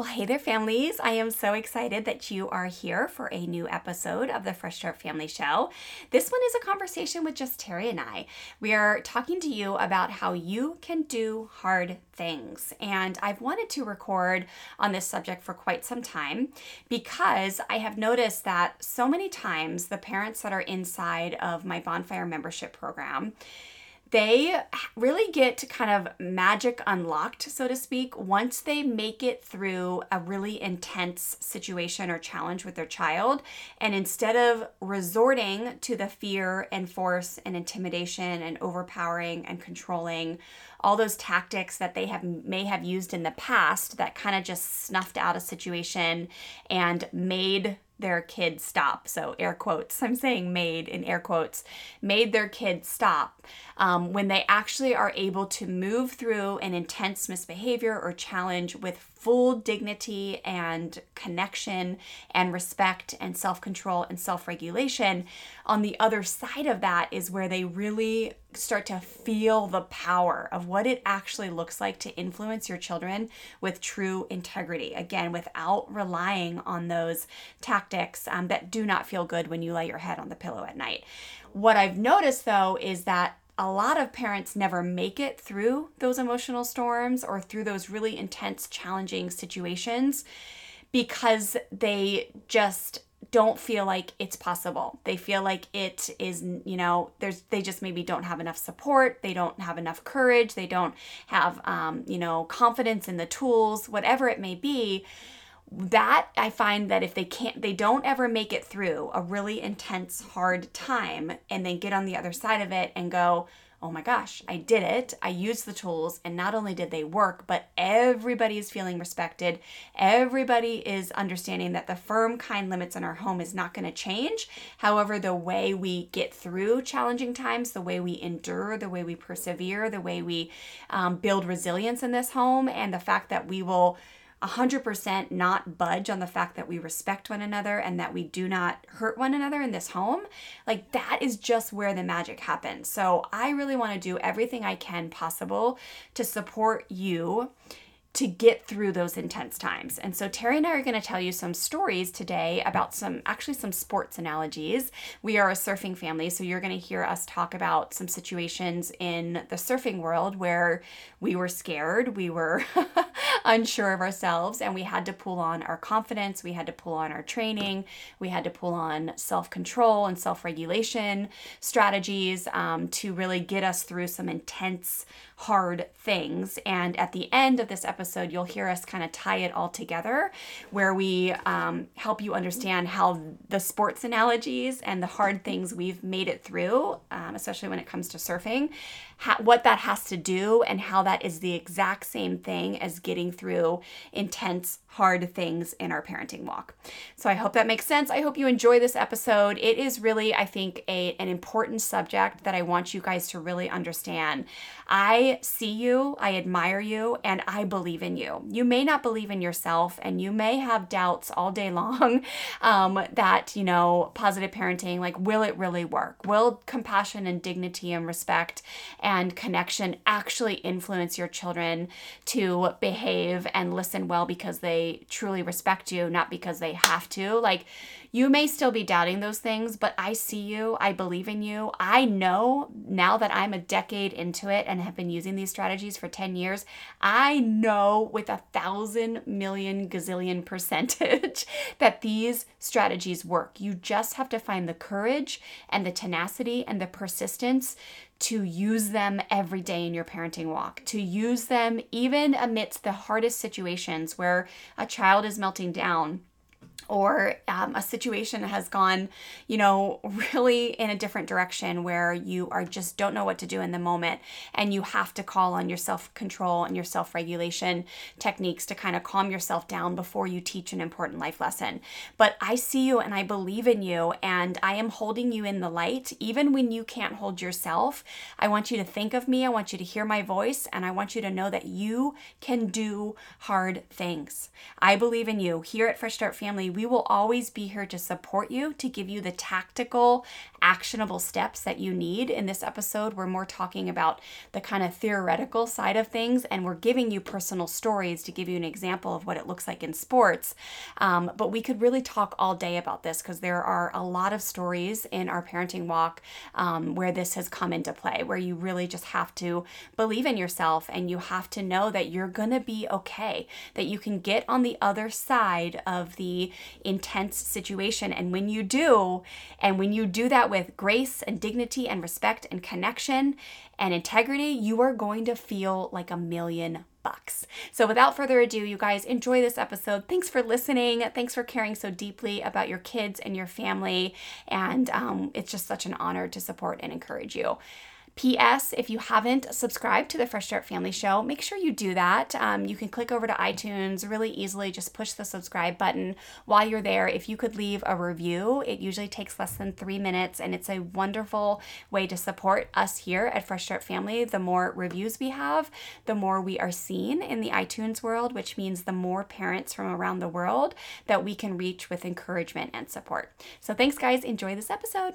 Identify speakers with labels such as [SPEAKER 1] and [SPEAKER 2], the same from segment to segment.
[SPEAKER 1] Well, hey there, families. I am so excited that you are here for a new episode of the Fresh Start Family Show. This one is a conversation with just Terry and I. We are talking to you about how you can do hard things. And I've wanted to record on this subject for quite some time because I have noticed that so many times the parents that are inside of my Bonfire membership program they really get kind of magic unlocked, so to speak, once they make it through a really intense situation or challenge with their child. And instead of resorting to the fear and force and intimidation and overpowering and controlling, all those tactics that they have may have used in the past that kind of just snuffed out a situation and made their kids stop. So, air quotes, I'm saying made in air quotes, made their kids stop um, when they actually are able to move through an intense misbehavior or challenge with full dignity and connection and respect and self control and self regulation. On the other side of that is where they really start to feel the power of what it actually looks like to influence your children with true integrity. Again, without relying on those tactics um, that do not feel good when you lay your head on the pillow at night. What I've noticed though is that a lot of parents never make it through those emotional storms or through those really intense, challenging situations because they just don't feel like it's possible. They feel like it is, you know, there's they just maybe don't have enough support. They don't have enough courage. They don't have, um, you know, confidence in the tools, whatever it may be that I find that if they can't, they don't ever make it through a really intense, hard time and then get on the other side of it and go, oh my gosh, I did it. I used the tools, and not only did they work, but everybody is feeling respected. Everybody is understanding that the firm, kind limits in our home is not going to change. However, the way we get through challenging times, the way we endure, the way we persevere, the way we um, build resilience in this home, and the fact that we will 100% not budge on the fact that we respect one another and that we do not hurt one another in this home, like that is just where the magic happens. So I really want to do everything I can possible to support you to get through those intense times. And so Terry and I are going to tell you some stories today about some actually some sports analogies. We are a surfing family, so you're going to hear us talk about some situations in the surfing world where we were scared, we were unsure of ourselves, and we had to pull on our confidence, we had to pull on our training, we had to pull on self-control and self-regulation strategies um, to really get us through some intense hard things. And at the end of this episode, you'll hear us kind of tie it all together, where we um, help you understand how the sports analogies and the hard things we've made it through, um, especially when it comes to surfing, ha- what that has to do, and how that is the exact same thing as getting through intense, hard things in our parenting walk. So I hope that makes sense. I hope you enjoy this episode. It is really, I think, a, an important subject that I want you guys to really understand. I see you, I admire you, and I believe in you. You may not believe in yourself, and you may have doubts all day long um, that, you know, positive parenting, like, will it really work? Will compassion and dignity and respect and connection actually influence your children to behave and listen well because they truly respect you, not because they have to? Like, you may still be doubting those things, but I see you. I believe in you. I know now that I'm a decade into it and have been using these strategies for 10 years, I know with a thousand million gazillion percentage that these strategies work. You just have to find the courage and the tenacity and the persistence to use them every day in your parenting walk, to use them even amidst the hardest situations where a child is melting down or um, a situation has gone, you know, really in a different direction where you are just don't know what to do in the moment and you have to call on your self control and your self regulation techniques to kind of calm yourself down before you teach an important life lesson. But I see you and I believe in you and I am holding you in the light even when you can't hold yourself. I want you to think of me, I want you to hear my voice, and I want you to know that you can do hard things. I believe in you. Here at Fresh Start Family, we will always be here to support you, to give you the tactical, actionable steps that you need. In this episode, we're more talking about the kind of theoretical side of things, and we're giving you personal stories to give you an example of what it looks like in sports. Um, but we could really talk all day about this because there are a lot of stories in our parenting walk um, where this has come into play, where you really just have to believe in yourself and you have to know that you're going to be okay, that you can get on the other side of the intense situation. And when you do, and when you do that with grace and dignity and respect and connection and integrity, you are going to feel like a million bucks. So, without further ado, you guys enjoy this episode. Thanks for listening. Thanks for caring so deeply about your kids and your family. And um, it's just such an honor to support and encourage you. P.S. If you haven't subscribed to the Fresh Start Family Show, make sure you do that. Um, you can click over to iTunes really easily, just push the subscribe button. While you're there, if you could leave a review, it usually takes less than three minutes, and it's a wonderful way to support us here at Fresh Start Family. The more reviews we have, the more we are seen in the iTunes world, which means the more parents from around the world that we can reach with encouragement and support. So, thanks, guys. Enjoy this episode.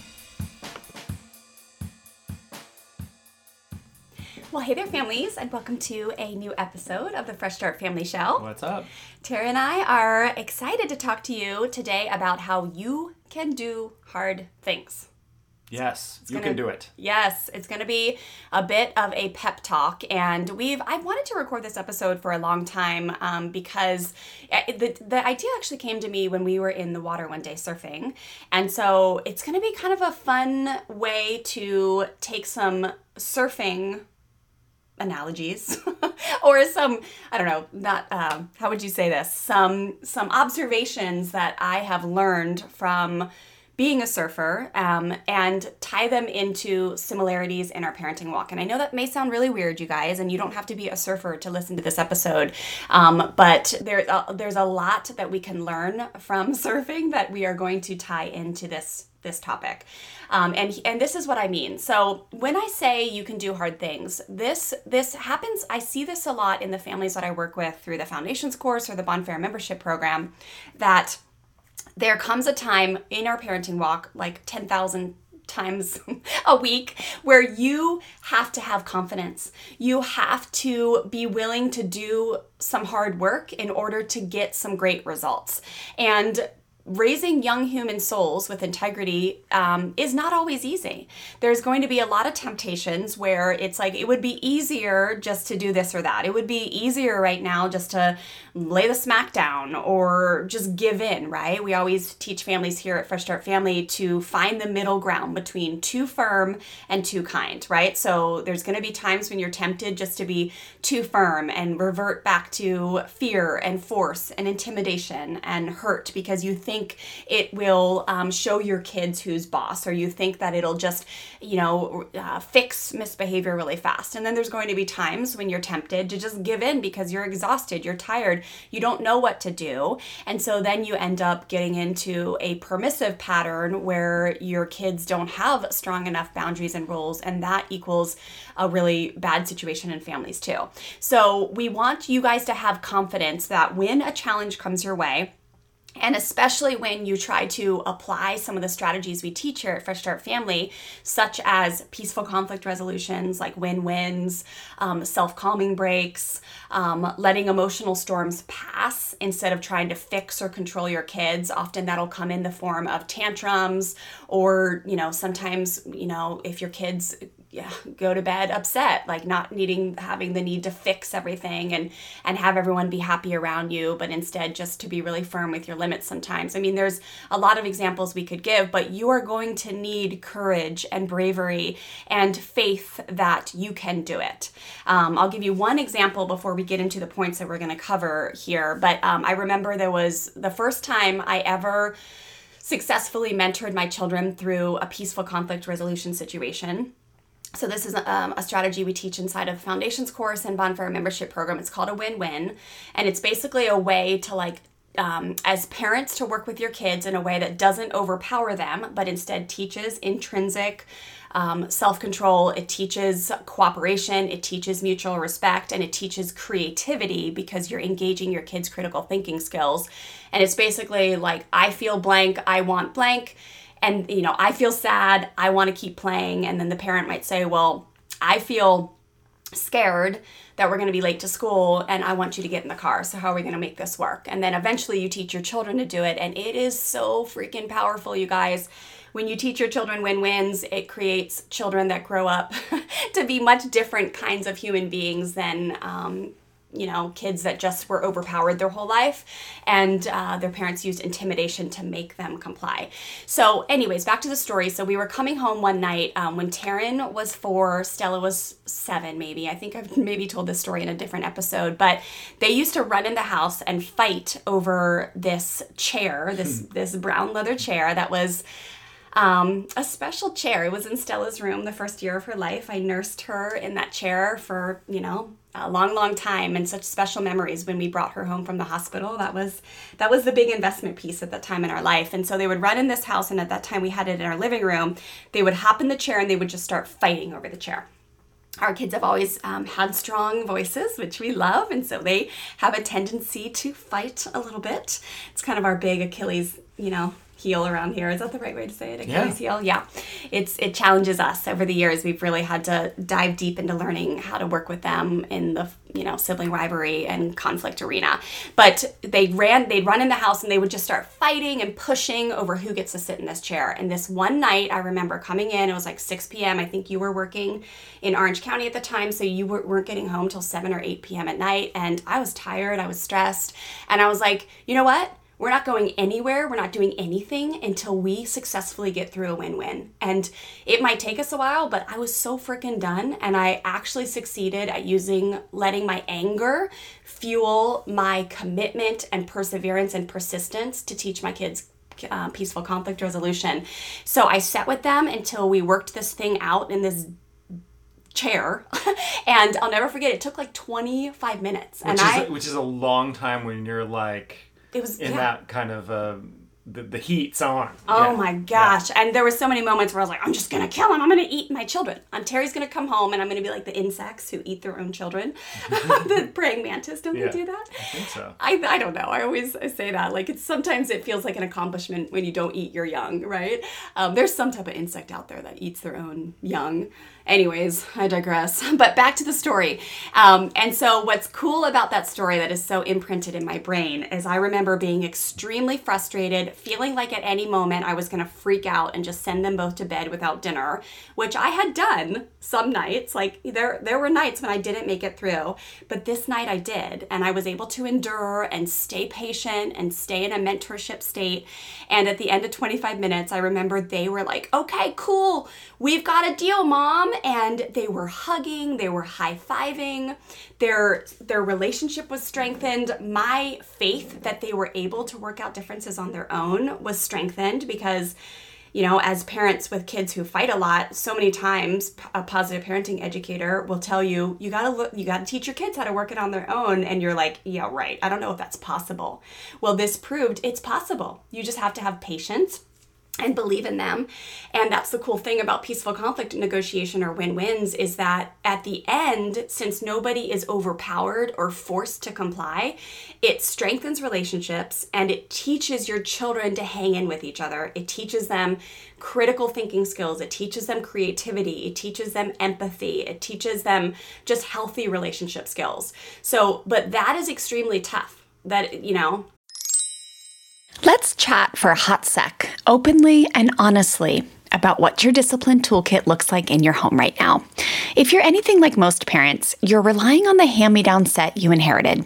[SPEAKER 1] Well, hey there, families, and welcome to a new episode of the Fresh Start Family Show.
[SPEAKER 2] What's up?
[SPEAKER 1] Tara and I are excited to talk to you today about how you can do hard things.
[SPEAKER 2] Yes, you
[SPEAKER 1] gonna-
[SPEAKER 2] can do it.
[SPEAKER 1] Yes, it's going to be a bit of a pep talk, and we've I've wanted to record this episode for a long time um, because it- the the idea actually came to me when we were in the water one day surfing, and so it's going to be kind of a fun way to take some surfing analogies or some i don't know not um, how would you say this? Some some observations that i have learned from being a surfer um, and tie them into similarities in our parenting walk and i know that may sound really weird you guys and you don't have to be a surfer to listen to this episode um, but there, uh, there's a lot that we can learn from surfing that we are going to tie into this this topic. Um, and and this is what I mean. So when I say you can do hard things, this this happens. I see this a lot in the families that I work with through the foundations course or the Bonfire membership program. That there comes a time in our parenting walk, like ten thousand times a week where you have to have confidence. You have to be willing to do some hard work in order to get some great results. And raising young human souls with integrity um, is not always easy. There's going to be a lot of temptations where it's like it would be easier just to do this or that. It would be easier right now just to lay the smack down or just give in, right? We always teach families here at Fresh Start Family to find the middle ground between too firm and too kind, right? So there's going to be times when you're tempted just to be too firm and revert back to fear and force and intimidation and hurt because you think it will um, show your kids who's boss, or you think that it'll just, you know, uh, fix misbehavior really fast. And then there's going to be times when you're tempted to just give in because you're exhausted, you're tired, you don't know what to do. And so then you end up getting into a permissive pattern where your kids don't have strong enough boundaries and rules, and that equals a really bad situation in families too. So we want you guys to have confidence that when a challenge comes your way, And especially when you try to apply some of the strategies we teach here at Fresh Start Family, such as peaceful conflict resolutions, like win wins, um, self calming breaks, um, letting emotional storms pass instead of trying to fix or control your kids. Often that'll come in the form of tantrums, or, you know, sometimes, you know, if your kids yeah, go to bed upset, like not needing having the need to fix everything and and have everyone be happy around you, but instead just to be really firm with your limits sometimes. I mean, there's a lot of examples we could give, but you are going to need courage and bravery and faith that you can do it. Um, I'll give you one example before we get into the points that we're going to cover here. But um, I remember there was the first time I ever successfully mentored my children through a peaceful conflict resolution situation so this is um, a strategy we teach inside of Foundations course and Bonfire membership program. It's called a win-win, and it's basically a way to like um, as parents to work with your kids in a way that doesn't overpower them, but instead teaches intrinsic um, self control, it teaches cooperation, it teaches mutual respect, and it teaches creativity because you're engaging your kids' critical thinking skills. And it's basically like, I feel blank, I want blank and you know i feel sad. I want to keep playing. And then the parent might say well i feel scared that we're going to be late to school and i want you to get in the car. So how are we going to make this work? And then eventually you teach your children to do it. And it is so freaking powerful you guys. When you teach your children win-wins it creates children that grow up to be much different kinds of human beings than um, you know, kids that just were overpowered their whole life, and uh, their parents used intimidation to make them comply. So, anyways, back to the story. So, we were coming home one night um, when Taryn was four, Stella was seven, maybe. I think I've maybe told this story in a different episode, but they used to run in the house and fight over this chair, this hmm. this brown leather chair that was um, a special chair. It was in Stella's room the first year of her life. I nursed her in that chair for, you know, a long long time and such special memories when we brought her home from the hospital. That was that was the big investment piece at that time in our life. And so they would run in this house and at that time we had it in our living room. They would hop in the chair and they would just start fighting over the chair. Our kids have always um, had strong voices, which we love, and so they have a tendency to fight a little bit. It's kind of our big Achilles, you know, heel around here. Is that the right way to say it? Achilles yeah. heel. Yeah, it's it challenges us over the years. We've really had to dive deep into learning how to work with them in the you know sibling rivalry and conflict arena. But they ran, they'd run in the house and they would just start fighting and pushing over who gets to sit in this chair. And this one night, I remember coming in. It was like 6 p.m. I think you were working in Orange County at the time, so you weren't getting home till 7 or 8 p.m. at night. And I was tired. I was stressed, and I was like, you know what? We're not going anywhere. We're not doing anything until we successfully get through a win win. And it might take us a while, but I was so freaking done. And I actually succeeded at using letting my anger fuel my commitment and perseverance and persistence to teach my kids uh, peaceful conflict resolution. So I sat with them until we worked this thing out in this chair and I'll never forget it took like 25 minutes
[SPEAKER 2] which
[SPEAKER 1] and
[SPEAKER 2] is
[SPEAKER 1] I
[SPEAKER 2] which is a long time when you're like
[SPEAKER 1] it was
[SPEAKER 2] in
[SPEAKER 1] yeah.
[SPEAKER 2] that kind of uh, the, the heat's on.
[SPEAKER 1] Oh yeah. my gosh. Yeah. And there were so many moments where I was like, I'm just going to kill him. I'm going to eat my children. And Terry's going to come home and I'm going to be like the insects who eat their own children. the praying mantis, don't yeah. they do that?
[SPEAKER 2] I think so.
[SPEAKER 1] I, I don't know. I always say that. Like, it's sometimes it feels like an accomplishment when you don't eat your young, right? Um, there's some type of insect out there that eats their own young. Anyways, I digress. But back to the story. Um, and so, what's cool about that story that is so imprinted in my brain is I remember being extremely frustrated, feeling like at any moment I was going to freak out and just send them both to bed without dinner, which I had done some nights. Like there, there were nights when I didn't make it through, but this night I did, and I was able to endure and stay patient and stay in a mentorship state. And at the end of 25 minutes, I remember they were like, "Okay, cool, we've got a deal, mom." And they were hugging, they were high-fiving. Their their relationship was strengthened. My faith that they were able to work out differences on their own was strengthened because you know, as parents with kids who fight a lot, so many times a positive parenting educator will tell you, you gotta look, you gotta teach your kids how to work it on their own. And you're like, yeah, right. I don't know if that's possible. Well, this proved it's possible. You just have to have patience
[SPEAKER 3] and believe in them. And that's the cool thing about peaceful conflict negotiation or win wins is that at the end, since nobody is overpowered or forced to comply, it strengthens relationships and it teaches your children to hang in with each other. It teaches them critical thinking skills, it teaches them creativity, it teaches them empathy, it teaches them just healthy relationship skills. So, but that is extremely tough. That, you know,
[SPEAKER 1] Let's chat for a hot sec, openly and honestly, about what your discipline toolkit looks like in your home right now. If you're anything like most parents, you're relying on the hand me down set you inherited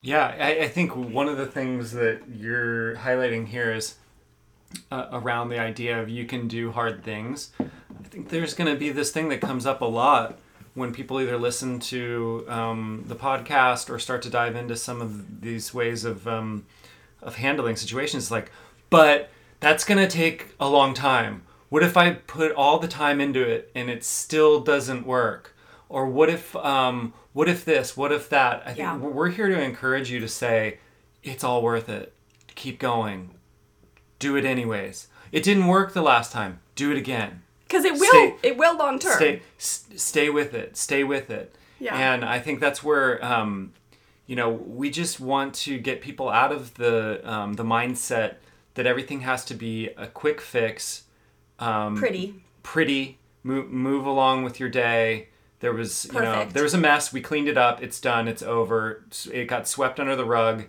[SPEAKER 2] Yeah, I, I think one of the things that you're highlighting here is uh, around the idea of you can do hard things. I think there's going to be this thing that comes up a lot when people either listen to um, the podcast or start to dive into some of these ways of um, of handling situations. Like, but that's going to take a long time. What if I put all the time into it and it still doesn't work? Or what if um, what if this? What if that? I think
[SPEAKER 3] Yeah.
[SPEAKER 2] we're here to encourage you to say it's all worth it. Keep going. Do it anyways. It didn't work the last time. Do it again.
[SPEAKER 3] because it will,
[SPEAKER 2] Stay-
[SPEAKER 3] it will long term.
[SPEAKER 2] Stay, stay with it. Stay with it.
[SPEAKER 3] Yeah.
[SPEAKER 2] And I think that's where, um, you know, we just want to get people out of the um, the mindset that everything has to be a quick fix, um,
[SPEAKER 3] Pretty.
[SPEAKER 2] pretty. Move, move along with your day. There was, you know, there was a mess. We cleaned it up. It's done. It's over. It got swept under the rug.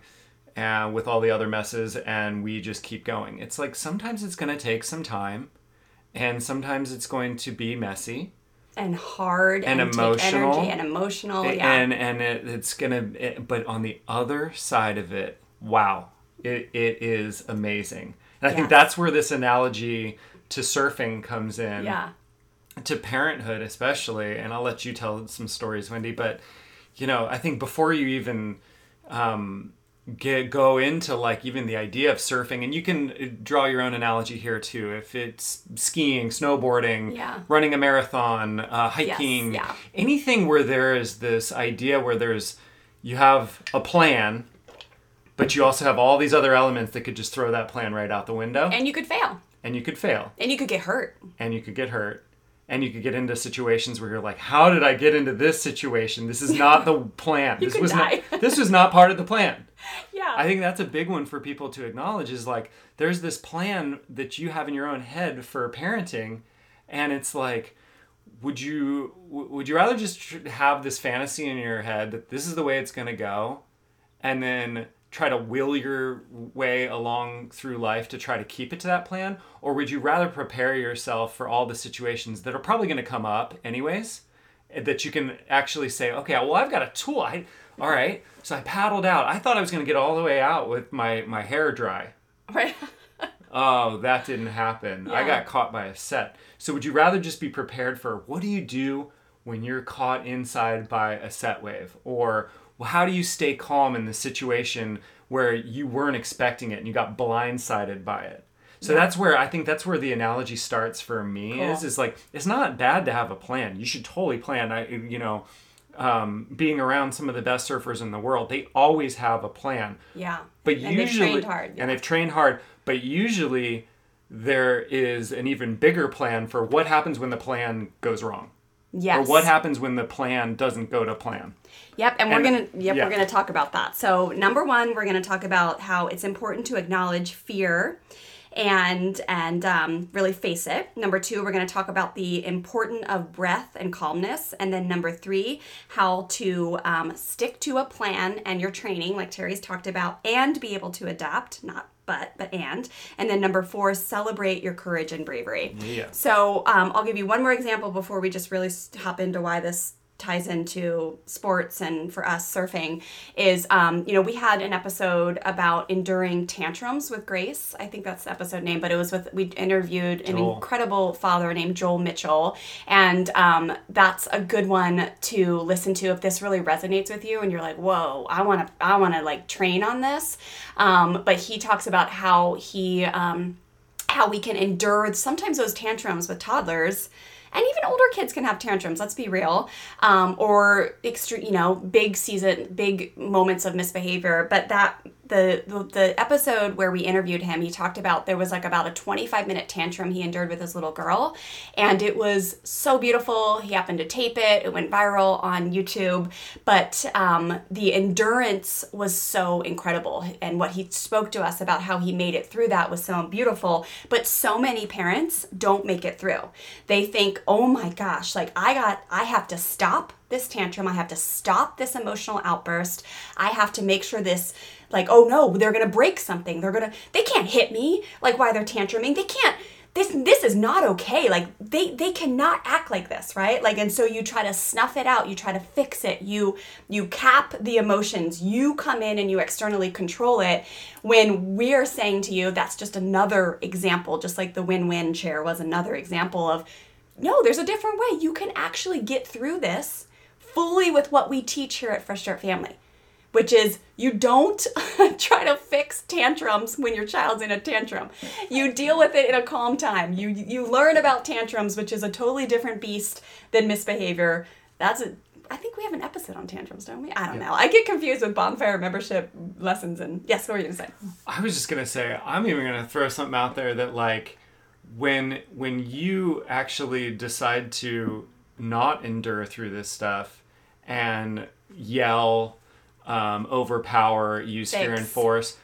[SPEAKER 2] Uh, with all the other messes, and we just keep going. It's like sometimes it's going to take some time, and sometimes it's going to be messy,
[SPEAKER 3] and hard
[SPEAKER 2] And
[SPEAKER 3] and,
[SPEAKER 2] emotional.
[SPEAKER 3] energy and emotional. Yeah.
[SPEAKER 2] and and it, it's gonna. It, but on the other side of it, wow, it, it is amazing. And I think that's where this analogy to surfing comes in
[SPEAKER 3] yeah.
[SPEAKER 2] To parenthood especially and i'll let you tell some stories wendy but you know i think before you even um, get go into like even the idea of surfing and you can uh, draw your own analogy here too if it's skiing snowboarding
[SPEAKER 1] Yeah.
[SPEAKER 2] running a marathon uh, hiking
[SPEAKER 1] yeah.
[SPEAKER 2] anything where there is this idea where there's you have a plan but you also have all these other elements that could just throw that plan right out the window
[SPEAKER 1] And you could fail.
[SPEAKER 2] and you could fail
[SPEAKER 1] And you could get hurt.
[SPEAKER 2] and you could get hurt and you could get into situations where you're like how did i get into this situation this is not the plan this was
[SPEAKER 1] die.
[SPEAKER 2] not this was not part of the plan
[SPEAKER 1] Yeah.
[SPEAKER 2] i think that's a big one for people to acknowledge is like there's this plan that you have in your own head for parenting and it's like would you would you rather just have this fantasy in your head that this is the way it's going to go and then try to will your way along through life to try to keep it to that plan? Or would you rather prepare yourself for all the situations that are probably going to come up anyways eh, that you can actually say okay well i've got a tool. I, all right. So i paddled out. I thought i was going to get all the way out with my my hair dry.
[SPEAKER 1] Right.
[SPEAKER 2] oh that didn't happen. I got caught by a set. So would you rather just be prepared for what do you do when you're caught inside by a set wave? Or well, how do you stay calm in the situation where you weren't expecting it and you got blindsided by it so that's where i think that's where the analogy starts for me is
[SPEAKER 1] Cool.
[SPEAKER 2] is like it's not bad to have a plan you should totally plan i you know um, being around some of the best surfers in the world they always have a plan
[SPEAKER 1] Yeah.
[SPEAKER 2] but
[SPEAKER 1] and
[SPEAKER 2] usually,
[SPEAKER 1] they've trained hard.
[SPEAKER 2] and they've trained hard. But usually, there is an even bigger plan for what happens when the plan goes wrong,
[SPEAKER 1] yes.
[SPEAKER 2] or what happens when the plan doesn't go to plan.
[SPEAKER 1] Yep, and we're gonna yep
[SPEAKER 2] yeah.
[SPEAKER 1] we're gonna talk about that. So number one, we're gonna talk about how it's important to acknowledge fear and and um, really face it. Number two, we're gonna talk about the importance of breath and calmness, and then number three, how to um, stick to a plan and your training, like Terry's talked about, and be able to adapt, not but but and and then number four celebrate your courage and bravery
[SPEAKER 2] Yeah.
[SPEAKER 1] so um, i'll give you one more example before we just really hop into why this ties into sports and for us surfing is um, you know we had an episode about enduring tantrums with grace. I think that's the episode name but it was with we interviewed an
[SPEAKER 2] Joel.
[SPEAKER 1] incredible father named joel mitchell. And um, that's a good one to listen to if this really resonates with you and you're like whoa i want to i want to like train on this. Um, but he talks about how he um, how we can endure sometimes those tantrums with toddlers and even older kids can have tantrums let's be real um, or extreme you know big season big moments of misbehavior but that the, the the episode where we interviewed him he talked about there was like about a 25 minute tantrum he endured with his little girl. And it was so beautiful. He happened to tape it. It went viral on youtube. But um, the endurance was so incredible. And what he spoke to us about how he made it through that was so beautiful. But so many parents don't make it through. They think oh my gosh like i got i have to stop this tantrum. I have to stop this emotional outburst. I have to make sure this like oh no they're gonna break something. They're gonna they can't hit me like why they're tantruming. They can't this this is not okay. Like they they cannot act like this right? Like and so you try to snuff it out. You try to fix it. You you cap the emotions. You come in and you externally control it. When we're saying to you that's just another example just like the win-win chair was another example of no there's a different way. You can actually get through this fully with what we teach here at fresh start family which is you don't try to fix tantrums when your child's in a tantrum. You deal with it in a calm time. You you learn about tantrums, which is a totally different beast than misbehavior. That's a I think we have an episode on tantrums, don't we? I don't know. I get confused with bonfire membership lessons and yes, what were you gonna say?
[SPEAKER 2] I was just gonna say, I'm even gonna throw something out there that like, when when you actually decide to not endure through this stuff and yell, um, overpower, use fear and force,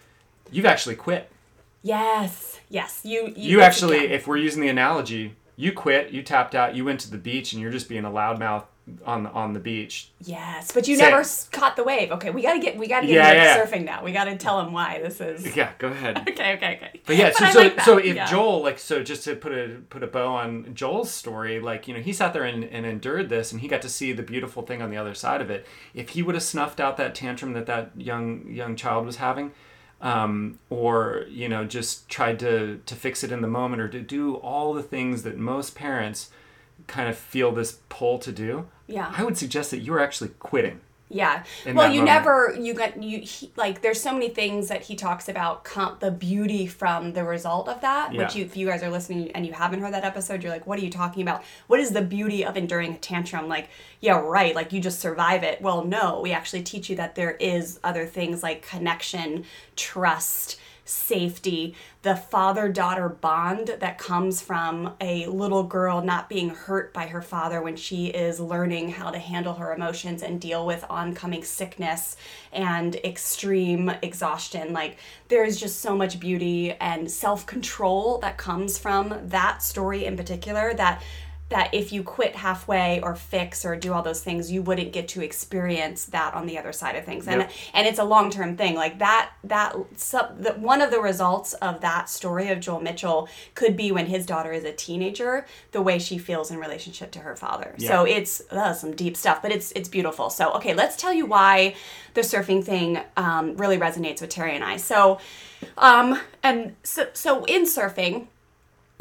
[SPEAKER 2] you've actually quit.
[SPEAKER 1] Yes, yes. You you,
[SPEAKER 2] You actually, if we're using the analogy, you quit, you tapped out, you went to the beach, and you're just being a loudmouth on on the beach.
[SPEAKER 1] yes, but you
[SPEAKER 2] Say-
[SPEAKER 1] never caught the wave. Okay, we gotta get we gotta get
[SPEAKER 2] Yeah, yeah.
[SPEAKER 1] surfing now. We gotta tell them why this is.
[SPEAKER 2] Yeah, go ahead.
[SPEAKER 1] Okay, okay, okay.
[SPEAKER 2] But yeah, so
[SPEAKER 1] I
[SPEAKER 2] so,
[SPEAKER 1] like that,
[SPEAKER 2] so if
[SPEAKER 1] yeah.
[SPEAKER 2] Joel like so just to put a put a bow on Joel's story, like you know he sat there and, and endured this, and he got to see the beautiful thing on the other side of it. If he would have snuffed out that tantrum that that young young child was having, um, or you know just tried to to fix it in the moment, or to do all the things that most parents kind of feel this pull to do,
[SPEAKER 1] Yeah.
[SPEAKER 2] I would suggest that you're actually quitting.
[SPEAKER 1] Yeah. well, you
[SPEAKER 2] moment.
[SPEAKER 1] never you got you he, like. There's so many things that he talks about com- the beauty from the result of that.
[SPEAKER 2] yeah.
[SPEAKER 1] Which you, if you guys are listening and you haven't heard that episode, you're like, what are you talking about? What is the beauty of enduring a tantrum? Like, yeah, right. Like you just survive it. Well, no, we actually teach you that there is other things like connection, trust safety, the father daughter bond that comes from a little girl not being hurt by her father when she is learning how to handle her emotions and deal with oncoming sickness and extreme exhaustion. Like, there's just so much beauty and self control that comes from that story in particular that that if you quit halfway or fix or do all those things you wouldn't get to experience that on the other side of things. And
[SPEAKER 2] Yep.
[SPEAKER 1] and it's a long-term thing. Like that that sub, the, one of the results of that story of Joel Mitchell could be when his daughter is a teenager the way she feels in relationship to her father. So it's uh, some deep stuff but it's it's beautiful. So okay let's tell you why the surfing thing um, really resonates with Terry and I. So um and so so in surfing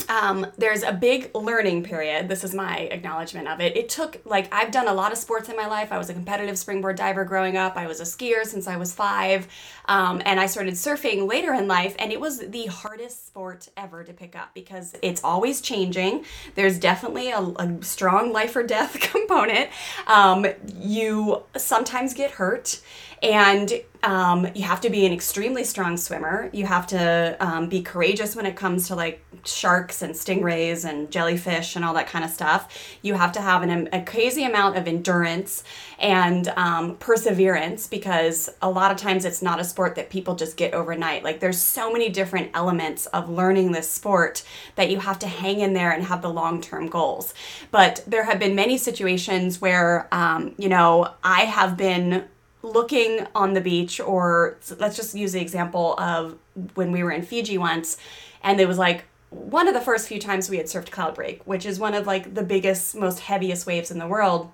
[SPEAKER 1] um, there's a big learning period. This is my acknowledgement of it. It took, like, I've done a lot of sports in my life. I was a competitive springboard diver growing up. I was a skier since I was five. Um, and I started surfing later in life, and it was the hardest sport ever to pick up because it's always changing. There's definitely a, a strong life or death component. Um, you sometimes get hurt and um, you have to be an extremely strong swimmer. You have to um, be courageous when it comes to like sharks and stingrays and jellyfish and all that kind of stuff. You have to have an, a crazy amount of endurance and um, perseverance because a lot of times it's not a sport that people just get overnight. Like there's so many different elements of learning this sport that you have to hang in there and have the long term goals. But there have been many situations where, um, you know, I have been looking on the beach or let's just use the example of when we were in Fiji once and it was like one of the first few times we had surfed Cloudbreak which is one of like the biggest most heaviest waves in the world.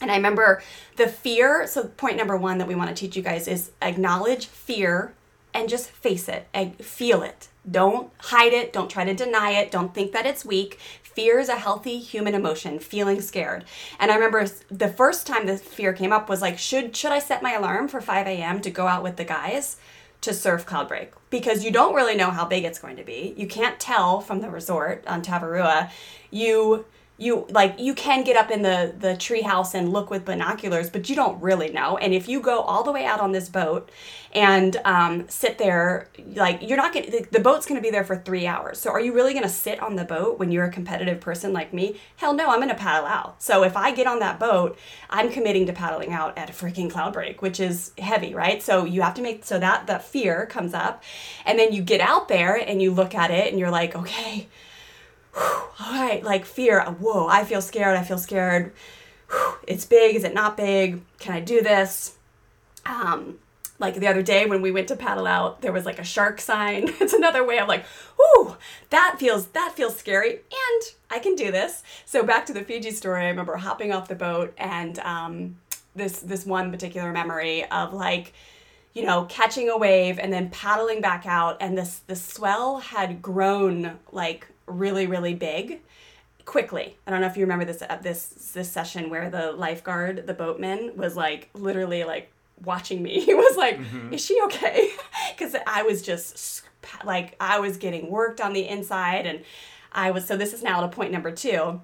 [SPEAKER 1] And I remember the fear so point number 1 that we want to teach you guys is acknowledge fear and just face it and feel it. Don't hide it don't try to deny it don't think that it's weak fear is a healthy human emotion feeling scared. And i remember the first time the fear came up was like should should i set my alarm for 5 a.m to go out with the guys to surf Cloudbreak? Because you don't really know how big it's going to be. You can't tell from the resort on tavarua. You you like you can get up in the the treehouse and look with binoculars but you don't really know. And if you go all the way out on this boat and um, sit there like you're not gonna the, the boat's gonna be there for three hours. So are you really gonna sit on the boat when you're a competitive person like me? Hell no i'm gonna paddle out. So if i get on that boat i'm committing to paddling out at a freaking Cloudbreak which is heavy right? So you have to make so that that fear comes up. And then you get out there and you look at it and you're like okay all right, like fear. Whoa, I feel scared. I feel scared. It's big. Is it not big? Can I do this? Um, like the other day when we went to paddle out, there was like a shark sign. It's another way of like, ooh, that feels that feels scary, and I can do this. So back to the Fiji story. I remember hopping off the boat and um, this this one particular memory of like you know, catching a wave and then paddling back out and this the swell had grown like really really big quickly. I don't know if you remember this uh, this this session where the lifeguard, the boatman was like literally like watching me. He was like, "Is she okay?" Cuz I was just like I was getting worked on the inside and I was so this is now to point number 2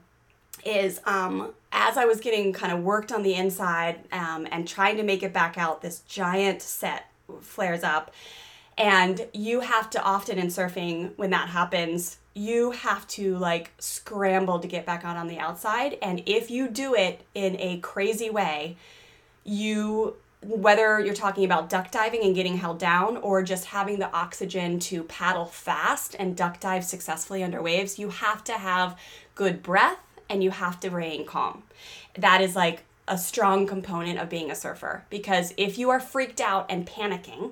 [SPEAKER 1] is um, as I was getting kind of worked on the inside um, and trying to make it back out, this giant set flares up. And you have to often in surfing, when that happens, you have to like scramble to get back out on the outside. And if you do it in a crazy way, you whether you're talking about duck diving and getting held down or just having the oxygen to paddle fast and duck dive successfully under waves, you have to have good breath and you have to remain calm. That is like a strong component of being a surfer because if you are freaked out and panicking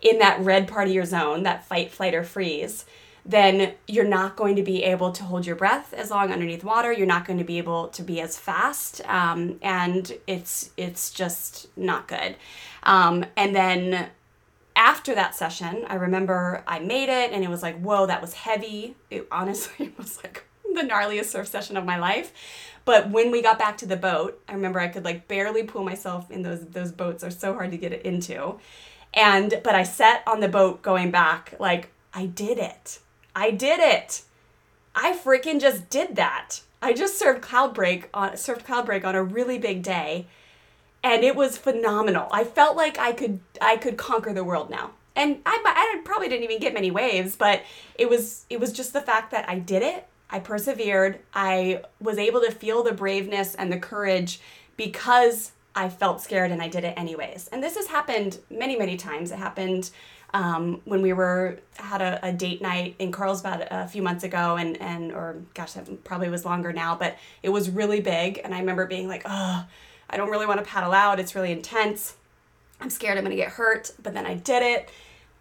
[SPEAKER 1] in that red part of your zone, that fight, flight, or freeze, then you're not going to be able to hold your breath as long underneath water. You're not going to be able to be as fast, um, and it's it's just not good. Um, and then after that session, I remember I made it, and it was like, whoa, that was heavy. It honestly was like the gnarliest surf session of my life. But when we got back to the boat, I remember I could like barely pull myself in those those boats are so hard to get it into. And but I sat on the boat going back like I did it. I did it. I freaking just did that. I just served Cloudbreak on served Cloudbreak on a really big day and it was phenomenal. I felt like I could I could conquer the world now. And I, I probably didn't even get many waves, but it was it was just the fact that I did it. I persevered. I was able to feel the braveness and the courage because I felt scared and I did it anyways. And this has happened many many times. It happened um, when we were had a, a, date night in Carlsbad a few months ago, and and or gosh, that probably was longer now, but it was really big, and I remember being like, oh, I don't really want to paddle out. It's really intense. I'm scared I'm gonna get hurt, but then I did it.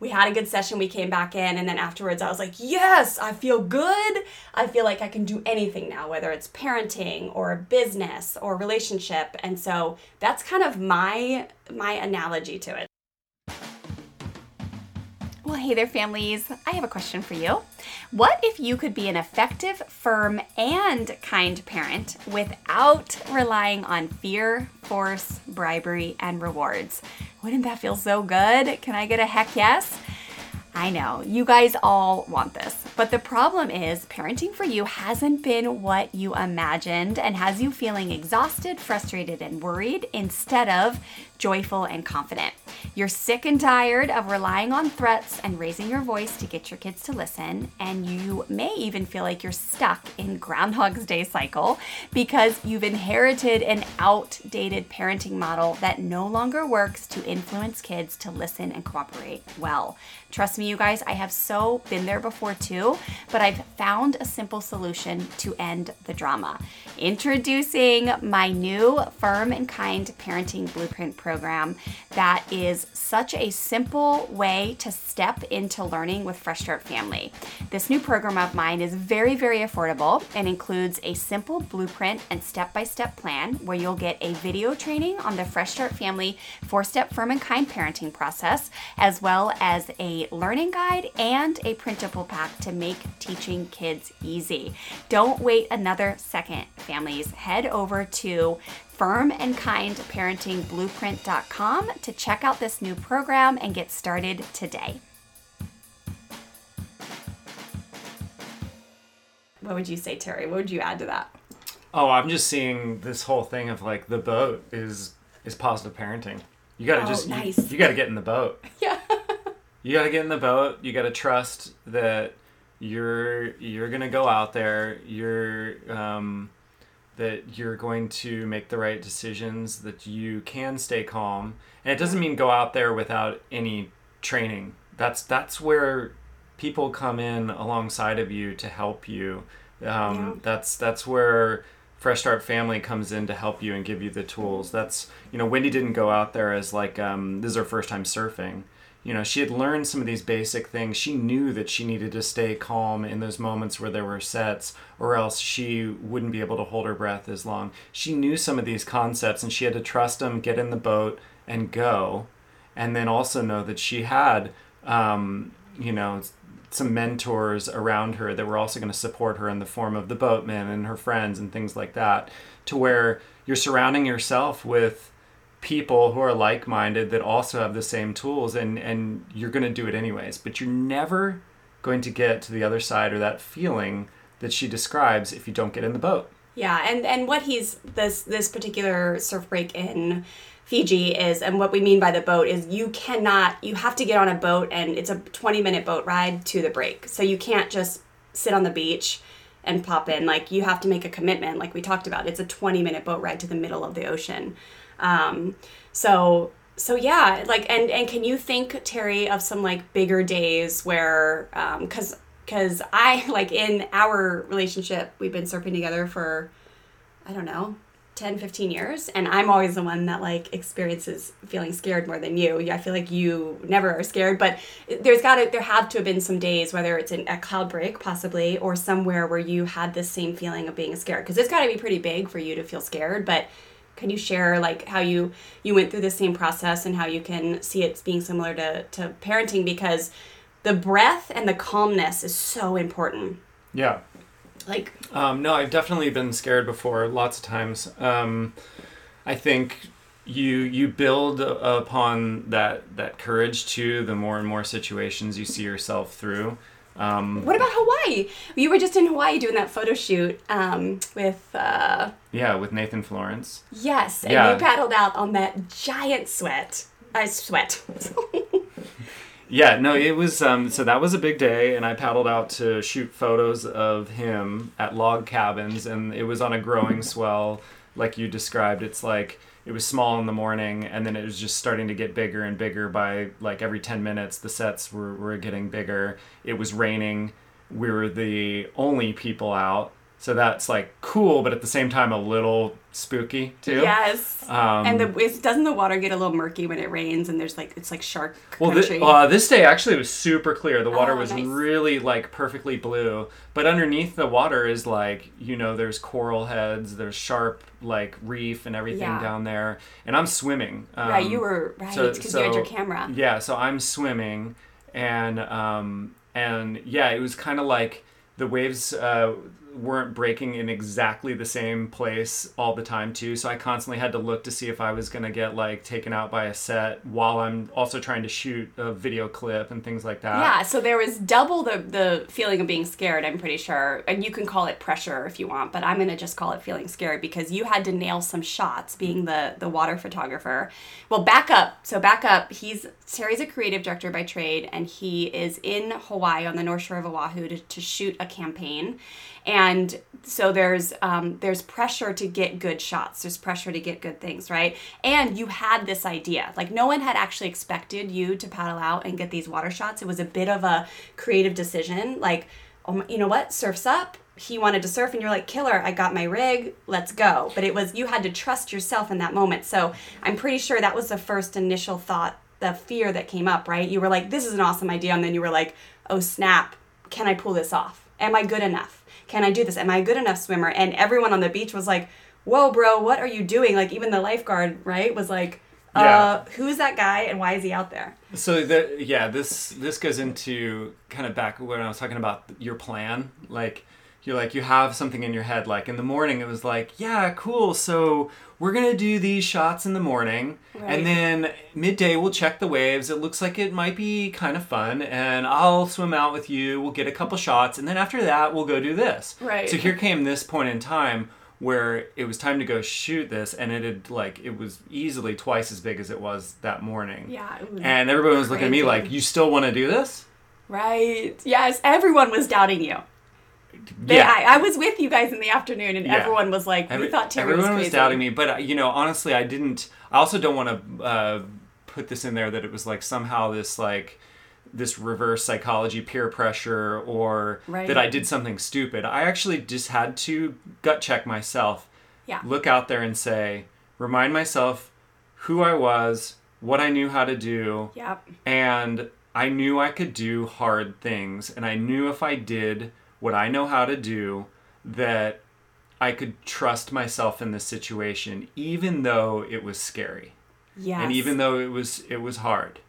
[SPEAKER 1] We had a good session. We came back in, and then afterwards, I was like, yes, I feel good. I feel like I can do anything now, whether it's parenting or business or relationship. And so that's kind of my my analogy to it. Well, hey there, families. I have a question for you. What if you could be an effective, firm, and kind parent without relying on fear, force, bribery, and rewards? Wouldn't that feel so good? Can I get a heck yes? I know, you guys all want this, but the problem is parenting for you hasn't been what you imagined and has you feeling exhausted, frustrated, and worried instead of joyful and confident. You're sick and tired of relying on threats and raising your voice to get your kids to listen, and you may even feel like you're stuck in Groundhog's Day cycle because you've inherited an outdated parenting model that no longer works to influence kids to listen and cooperate well. Trust me, you guys, I have so been there before too, but I've found a simple solution to end the drama. Introducing my new Firm and Kind Parenting Blueprint program that is such a simple way to step into learning with Fresh Start Family. This new program of mine is very, very affordable and includes a simple blueprint and step by step plan where you'll get a video training on the Fresh Start Family four step firm and kind parenting process, as well as a learning guide and a printable pack to make teaching kids easy. Don't wait another second, families. Head over to firmandkindparentingblueprint.com to check out this new program and get started today. What would you say, Terry? What would you add to that?
[SPEAKER 2] Oh, I'm just seeing this whole thing of like the boat is is positive parenting. You gotta
[SPEAKER 1] Oh,
[SPEAKER 2] just
[SPEAKER 1] nice.
[SPEAKER 2] you, you gotta get in the boat.
[SPEAKER 1] Yeah.
[SPEAKER 2] You gotta get in the boat. You gotta trust that you're you're gonna go out there. You're um, that you're going to make the right decisions. That you can stay calm, and it doesn't mean go out there without any training. That's that's where people come in alongside of you to help you. Um,
[SPEAKER 1] Yeah.
[SPEAKER 2] That's that's where Fresh Start Family comes in to help you and give you the tools. That's you know Wendy didn't go out there as like um, this is her first time surfing. You know she had learned some of these basic things. She knew that she needed to stay calm in those moments where there were sets, or else she wouldn't be able to hold her breath as long. She knew some of these concepts and she had to trust them, get in the boat, and go and then also know that she had um, you know some mentors around her that were also going to support her in the form of the boatman and her friends and things like that to where you're surrounding yourself with people who are like-minded that also have the same tools and and you're going to do it anyways but you're never going to get to the other side or that feeling that she describes if you don't get in the boat
[SPEAKER 1] Yeah, and and what he's this this particular surf break in Fiji is, and what we mean by the boat is you cannot, you have to get on a boat, and it's a twenty minute boat ride to the break. So you can't just sit on the beach and pop in. Like you have to make a commitment, like we talked about. It's a twenty minute boat ride to the middle of the ocean. Um, so so yeah, like and and can you think Terry of some like bigger days where um, cause because I like in our relationship we've been surfing together for I don't know 10 15 years and I'm always the one that like experiences feeling scared more than you. I feel like you never are scared but there's got to there have to have been some days whether it's in a Cloudbreak possibly or somewhere where you had this same feeling of being scared because it's got to be pretty big for you to feel scared but can you share like how you you went through the same process and how you can see it being similar to to parenting because the breath and the calmness is so important
[SPEAKER 2] Yeah.
[SPEAKER 1] Like,
[SPEAKER 2] Um, no, I've definitely been scared before, lots of times. Um, I think you you build upon that that courage too. The more and more situations you see yourself through. Um,
[SPEAKER 1] what about Hawaii? You were just in Hawaii doing that photo shoot um, with, uh,
[SPEAKER 2] yeah, with Nathan Florence.
[SPEAKER 1] yes, and
[SPEAKER 2] Yeah.
[SPEAKER 1] you paddled out on that giant sweat. I sweat.
[SPEAKER 2] Yeah, no, it was um so that was a big day and I paddled out to shoot photos of him at log cabins and it was on a growing swell like you described. It's like it was small in the morning and then it was just starting to get bigger and bigger by like every 10 minutes the sets were, were getting bigger. It was raining. We were the only people out. So that's like cool, but at the same time a little spooky too.
[SPEAKER 1] yes.
[SPEAKER 2] Um,
[SPEAKER 1] and the is, doesn't the water get a little murky when it rains and there's like it's like shark
[SPEAKER 2] Well,
[SPEAKER 1] country?
[SPEAKER 2] thi- uh, this day actually was super clear. The water
[SPEAKER 1] Oh,
[SPEAKER 2] was
[SPEAKER 1] nice.
[SPEAKER 2] really like perfectly blue, but underneath the water is like you know there's coral heads, there's sharp like reef and everything
[SPEAKER 1] Yeah.
[SPEAKER 2] down there, and I'm swimming. Um,
[SPEAKER 1] right, you were right
[SPEAKER 2] so-
[SPEAKER 1] because you had your
[SPEAKER 2] so-
[SPEAKER 1] camera.
[SPEAKER 2] Yeah, so I'm swimming, and um, and yeah, it was kind of like the waves uh, weren't breaking in exactly the same place all the time too. So I constantly had to look to see if I was gonna get like taken out by a set while I'm also trying to shoot a video clip and things like that.
[SPEAKER 1] Yeah, so there was double the the feeling of being scared, I'm pretty sure. And you can call it pressure if you want, but I'm going to just call it feeling scared because you had to nail some shots being the the water photographer. Well, back up. So back up, he's Terry's a creative director by trade and he is in Hawaii on the North Shore of Oahu to, to shoot a campaign. And so there's um, there's pressure to get good shots. There's pressure to get good things, right? And you had this idea. Like no one had actually expected you to paddle out and get these water shots. It was a bit of a creative decision. Like, oh, you know what? Surfs up. He wanted to surf, and you're like, killer. I got my rig. Let's go. But it was you had to trust yourself in that moment. So I'm pretty sure that was the first initial thought, the fear that came up, right? You were like, this is an awesome idea, and then you were like, oh snap, can I pull this off? Am I good enough? Can I do this? Am I a good enough swimmer? And everyone on the beach was like, whoa, bro, what are you doing? Like, even the lifeguard, right, was like, uh,
[SPEAKER 2] Yeah.
[SPEAKER 1] who's that guy and why is he out there?
[SPEAKER 2] So the yeah, this this goes into kind of back when I was talking about your plan. Like you're like you have something in your head. Like in the morning, it was like, yeah, cool. So we're gonna do these shots in the morning,
[SPEAKER 1] Right.
[SPEAKER 2] and then midday we'll check the waves. It looks like it might be kind of fun, and I'll swim out with you. We'll get a couple shots, and then after that we'll go do this.
[SPEAKER 1] Right.
[SPEAKER 2] So here came this point in time where it was time to go shoot this and it had like it was easily twice as big as it was that morning
[SPEAKER 1] Yeah, it was
[SPEAKER 2] and everyone was looking at me like, "You still want to do this?"
[SPEAKER 1] Right. Yes, everyone was doubting you. They,
[SPEAKER 2] Yeah.
[SPEAKER 1] I, I was with you guys in the afternoon, and
[SPEAKER 2] Yeah.
[SPEAKER 1] everyone was like, we thought Terry
[SPEAKER 2] everyone
[SPEAKER 1] was
[SPEAKER 2] was,
[SPEAKER 1] crazy.
[SPEAKER 2] doubting me, but uh, you know, honestly, I didn't. I also don't want to uh, put this in there that it was like somehow this like this reverse psychology, peer pressure, or
[SPEAKER 1] Right.
[SPEAKER 2] that I did something stupid. I actually just had to gut check myself,
[SPEAKER 1] Yeah.
[SPEAKER 2] look out there and say, remind myself who I was, what I knew how to do,
[SPEAKER 1] Yep.
[SPEAKER 2] and I knew I could do hard things, and I knew if I did what I know how to do, that I could trust myself in this situation, even though it was scary,
[SPEAKER 1] Yes.
[SPEAKER 2] and even though it was it was hard,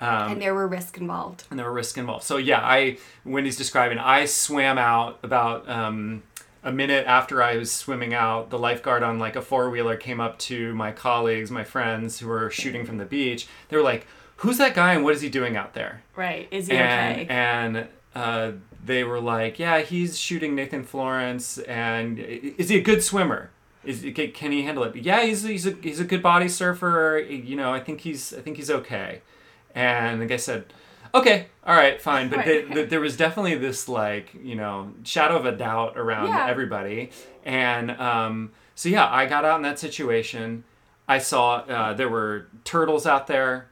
[SPEAKER 2] um,
[SPEAKER 1] and there were risks involved.
[SPEAKER 2] and there were risks involved. So yeah, I Wendy's describing. I swam out about um, a minute after I was swimming out. The lifeguard on like a four wheeler came up to my colleagues, my friends who were shooting from the beach. They were like, "Who's that guy and what is he doing out there?"
[SPEAKER 1] Right. Is he
[SPEAKER 2] and
[SPEAKER 1] okay?
[SPEAKER 2] and uh, they were like, "Yeah, he's shooting Nathan Florence, and is he a good swimmer? Is can he handle it? Yeah, he's he's a he's a good body surfer. You know, I think he's I think he's okay." And the guy said, "Okay, all right, fine." But
[SPEAKER 1] Right.
[SPEAKER 2] th- th- there was definitely this like you know shadow of a doubt around
[SPEAKER 1] Yeah.
[SPEAKER 2] everybody, and um, so yeah, I got out in that situation. I saw uh, there were turtles out there.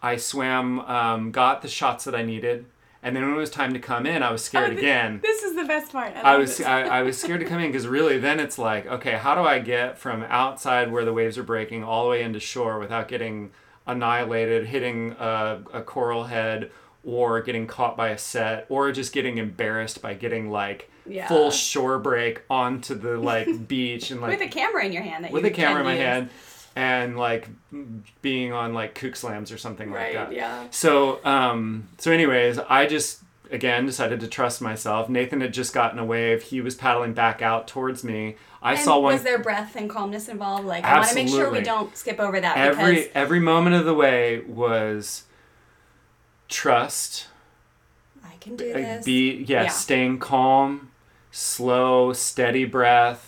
[SPEAKER 2] I swam, um, got the shots that I needed, and then when it was time to come in, I was scared
[SPEAKER 1] Oh, thi-
[SPEAKER 2] again.
[SPEAKER 1] This is the best part.
[SPEAKER 2] I
[SPEAKER 1] love
[SPEAKER 2] was. I, I was scared to come in because really then it's like okay how do I get from outside where the waves are breaking all the way into shore without getting annihilated hitting a, a coral head or getting caught by a set or just getting embarrassed by getting like
[SPEAKER 1] Yeah.
[SPEAKER 2] full shore break onto the like beach and like
[SPEAKER 1] with a camera in your hand. That
[SPEAKER 2] with a camera in my
[SPEAKER 1] use.
[SPEAKER 2] hand and like being on like kook slams or something
[SPEAKER 1] Right,
[SPEAKER 2] like that
[SPEAKER 1] yeah.
[SPEAKER 2] so um so anyways i just again decided to trust myself. Nathan had just gotten a wave. He was paddling back out towards me. I
[SPEAKER 1] And
[SPEAKER 2] saw one
[SPEAKER 1] was there breath and calmness involved? Like I want to make sure we don't skip over that
[SPEAKER 2] every
[SPEAKER 1] because
[SPEAKER 2] every moment of the way was trust
[SPEAKER 1] I can do this.
[SPEAKER 2] be yeah,
[SPEAKER 1] Yeah.
[SPEAKER 2] staying calm slow steady breath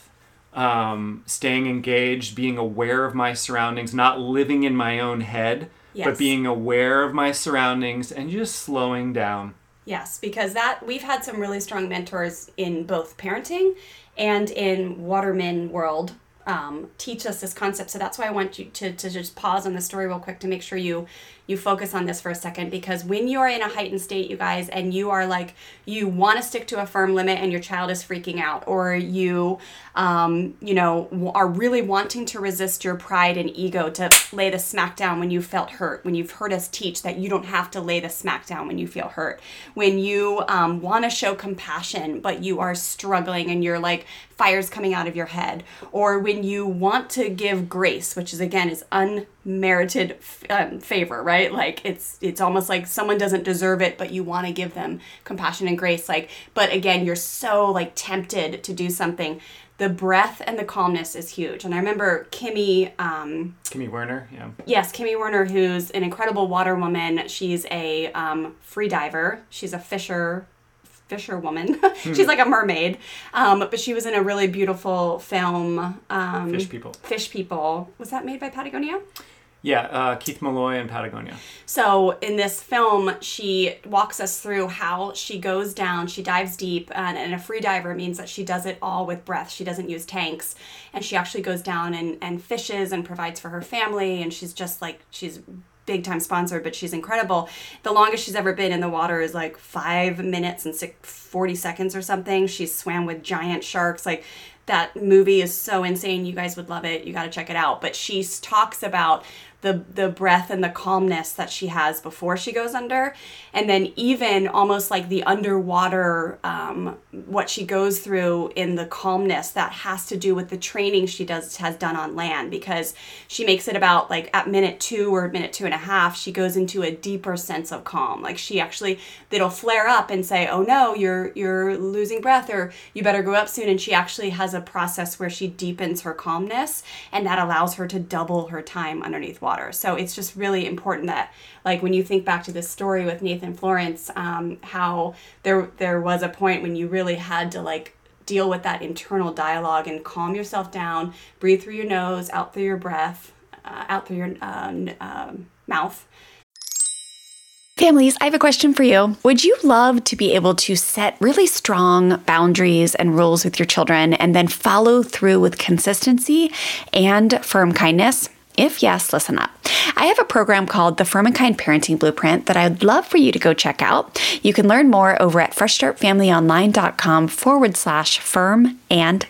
[SPEAKER 2] um, staying engaged being aware of my surroundings not living in my own head
[SPEAKER 1] Yes.
[SPEAKER 2] but being aware of my surroundings and just slowing down
[SPEAKER 1] Yes, because that we've had some really strong mentors in both parenting and in Waterman world um, teach us this concept. So that's why I want you to, to just pause on the story real quick to make sure you you focus on this for a second because when you're in a heightened state, you guys, and you are like you want to stick to a firm limit and your child is freaking out, or you um, you know are really wanting to resist your pride and ego to lay the smack down when you felt hurt, when you've heard us teach that you don't have to lay the smack down when you feel hurt, when you um, want to show compassion but you are struggling and you're like fires coming out of your head, or when you want to give grace, which is again is unmerited f- um, favor, right? Like it's it's almost like someone doesn't deserve it, but you want to give them compassion and grace. Like, but again, you're so like tempted to do something. The breath and the calmness is huge. And I remember Kimi. Um,
[SPEAKER 2] kimi werner yeah
[SPEAKER 1] Yes, Kimi Werner, who's an incredible water woman. She's a um, free diver. She's a fisher fisher woman. She's like a mermaid. Um, but she was in a really beautiful film. Um,
[SPEAKER 2] fish people
[SPEAKER 1] Fish People. Was that made by Patagonia?
[SPEAKER 2] yeah uh, keith malloy and patagonia
[SPEAKER 1] So in this film, she walks us through how she goes down, she dives deep, and, and a free diver means that she does it all with breath. She doesn't use tanks, and she actually goes down and, and fishes and provides for her family, and she's just like she's big time sponsored, but she's incredible. The longest she's ever been in the water is like five minutes and six, 40 seconds or something. She swam with giant sharks, like that movie is so insane you guys would love it you got to check it out but she talks about the the breath and the calmness that she has before she goes under. And then even almost like the underwater um, what she goes through in the calmness that has to do with the training she does has done on land. Because she makes it about like at minute two or minute two and a half she goes into a deeper sense of calm. Like she actually it'll flare up and say oh no you're you're losing breath or you better go up soon. And she actually has a process where she deepens her calmness and that allows her to double her time underneath water so it's just really important that like when you think back to this story with nathan florence um, how there there was a point when you really had to like deal with that internal dialogue and calm yourself down breathe through your nose out through your breath uh, out through your uh, um, mouth
[SPEAKER 4] Families, I have a question for you. Would you love to be able to set really strong boundaries and rules with your children and then follow through with consistency and firm kindness? If yes, listen up. I have a program called the Firm and Kind Parenting Blueprint that I'd love for you to go check out. You can learn more over at freshstartfamilyonline.com forward slash firm and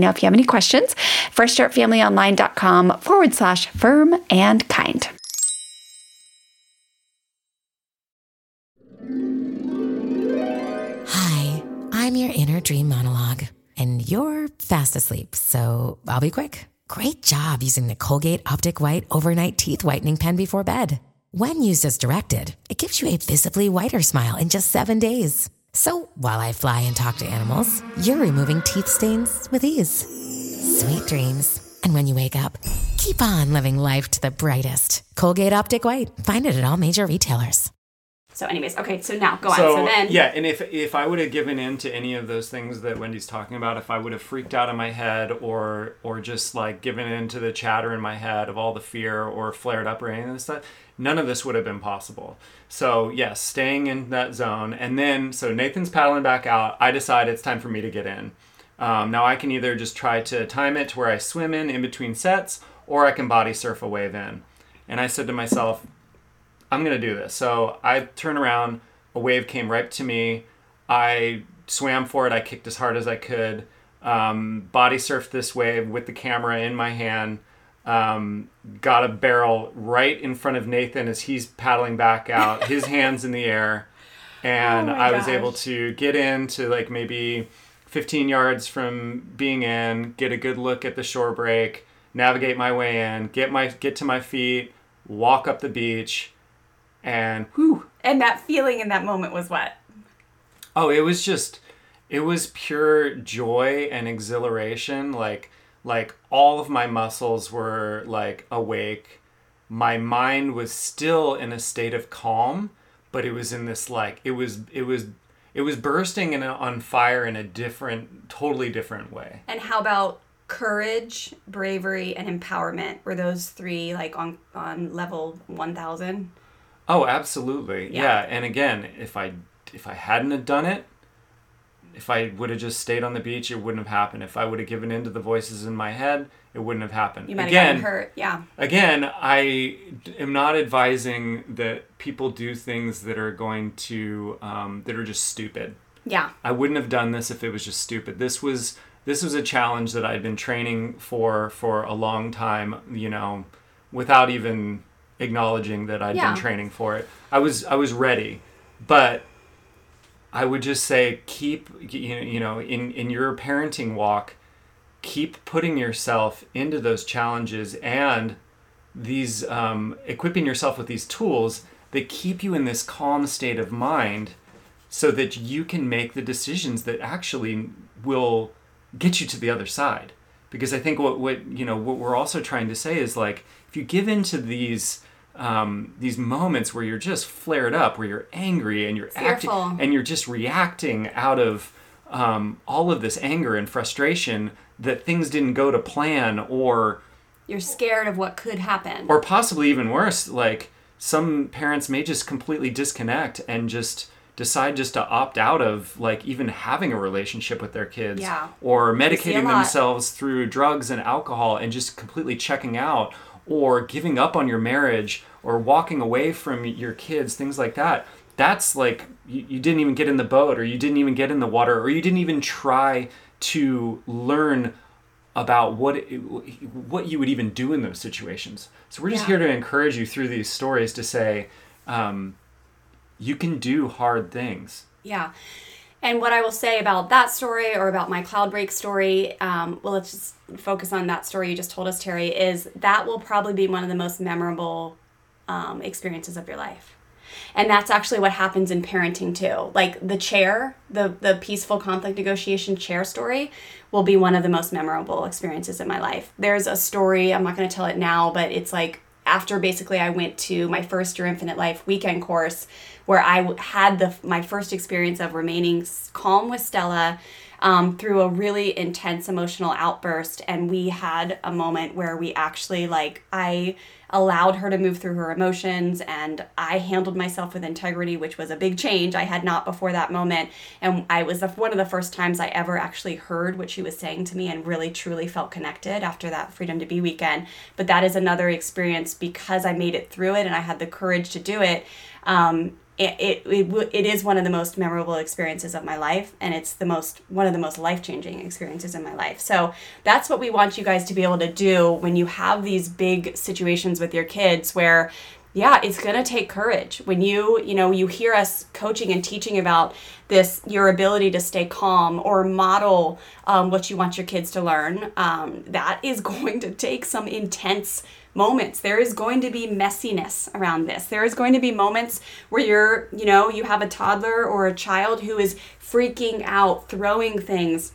[SPEAKER 4] know if you have any questions. FreshStartFamilyOnline.com forward slash firm and kind.
[SPEAKER 5] Hi, I'm your inner dream monologue, and you're fast asleep, so I'll be quick. Great job using the Colgate Optic White Overnight Teeth Whitening Pen before bed. When used as directed, it gives you a visibly whiter smile in just seven days. So while I fly and talk to animals, you're removing teeth stains with ease. Sweet dreams. And when you wake up, keep on living life to the brightest. Colgate Optic White. Find it at all major retailers.
[SPEAKER 1] So, anyways, okay, so now go
[SPEAKER 2] So,
[SPEAKER 1] on. So then,
[SPEAKER 2] yeah, and if if I would have given in to any of those things that Wendy's talking about, if I would have freaked out in my head or or just like given in to the chatter in my head of all the fear or flared up or any of this stuff, none of this would have been possible. So yes, staying in that zone, and then so Nathan's paddling back out. I decide it's time for me to get in. Um, now I can either just try to time it to where I swim in in between sets, or I can body surf a wave in. And I said to myself, I'm gonna do this. So I turned around, a wave came right to me. I swam for it. I kicked as hard as I could. Um, body surfed this wave with the camera in my hand. Um, got a barrel right in front of Nathan as he's paddling back out, his hands in the air, and
[SPEAKER 1] Oh
[SPEAKER 2] I was
[SPEAKER 1] gosh.
[SPEAKER 2] able to get in to like maybe 15 yards from being in, get a good look at the shore break, navigate my way in, get my get to my feet, walk up the beach, and whew,
[SPEAKER 1] and that feeling in that moment was what?
[SPEAKER 2] Oh, it was just it was pure joy and exhilaration. Like like all of my muscles were like awake. My mind was still in a state of calm, but it was in this like it was it was it was bursting in a, on fire in a different totally different way.
[SPEAKER 1] And how about courage, bravery, and empowerment? Were those three like on on level one thousand?
[SPEAKER 2] Oh, absolutely.
[SPEAKER 1] Yeah.
[SPEAKER 2] Yeah. And again, if I if I hadn't have done it, if I would have just stayed on the beach, it wouldn't have happened. If I would have given in to the voices in my head, it wouldn't have happened.
[SPEAKER 1] You might have
[SPEAKER 2] again,
[SPEAKER 1] gotten hurt. Yeah.
[SPEAKER 2] again, I am not advising that people do things that are going to um, that are just stupid.
[SPEAKER 1] Yeah.
[SPEAKER 2] I wouldn't have done this if it was just stupid. This was this was a challenge that I'd been training for for a long time, you know, without even acknowledging that I'd
[SPEAKER 1] Yeah.
[SPEAKER 2] been training for it. I was I was ready, but I would just say keep you know, you know in in your parenting walk, keep putting yourself into those challenges and these um, equipping yourself with these tools that keep you in this calm state of mind so that you can make the decisions that actually will get you to the other side because i think what, what you know what we're also trying to say is like if you give into these um, these moments where you're just flared up where you're angry and you're acting and you're just reacting out of um, all of this anger and frustration that things didn't go to plan or
[SPEAKER 1] You're scared of what could happen.
[SPEAKER 2] or possibly even worse like some parents may just completely disconnect and just decide just to opt out of like even having a relationship with their kids
[SPEAKER 1] Yeah.
[SPEAKER 2] or medicating themselves through drugs and alcohol and just completely checking out or giving up on your marriage or walking away from your kids things like that that's like you, you didn't even get in the boat or you didn't even get in the water or you didn't even try to learn about what it, what you would even do in those situations. So we're just
[SPEAKER 1] Yeah.
[SPEAKER 2] here to encourage you through these stories to say, um, you can do hard things.
[SPEAKER 1] Yeah. And what I will say about that story or about my Cloudbreak story, um, well, let's just focus on that story you just told us, Terry, is that will probably be one of the most memorable um, experiences of your life. And that's actually what happens in parenting too. Like the chair, the the peaceful conflict negotiation chair story will be one of the most memorable experiences in my life. There's a story, I'm not going to tell it now, but it's like after basically I went to my first Your Infinite Life weekend course where I had the my first experience of remaining calm with Stella. Um, through a really intense emotional outburst. And we had a moment where we actually, like, I allowed her to move through her emotions and I handled myself with integrity, which was a big change. I had not before that moment. And I was one of the first times I ever actually heard what she was saying to me and really truly felt connected after that Freedom to Be weekend. But that is another experience because I made it through it and I had the courage to do it. Um, it, it, it, is one of the most memorable experiences of my life and it's the most one of the most life-changing experiences in my life. So that's what we want you guys to be able to do when you have these big situations with your kids where yeah it's going to take courage. When you you know you hear us coaching and teaching about this your ability to stay calm or model um, what you want your kids to learn um, that is going to take some intense moments. There is going to be messiness around this. There is going to be moments where you're, you know, you have a toddler or a child who is freaking out, throwing things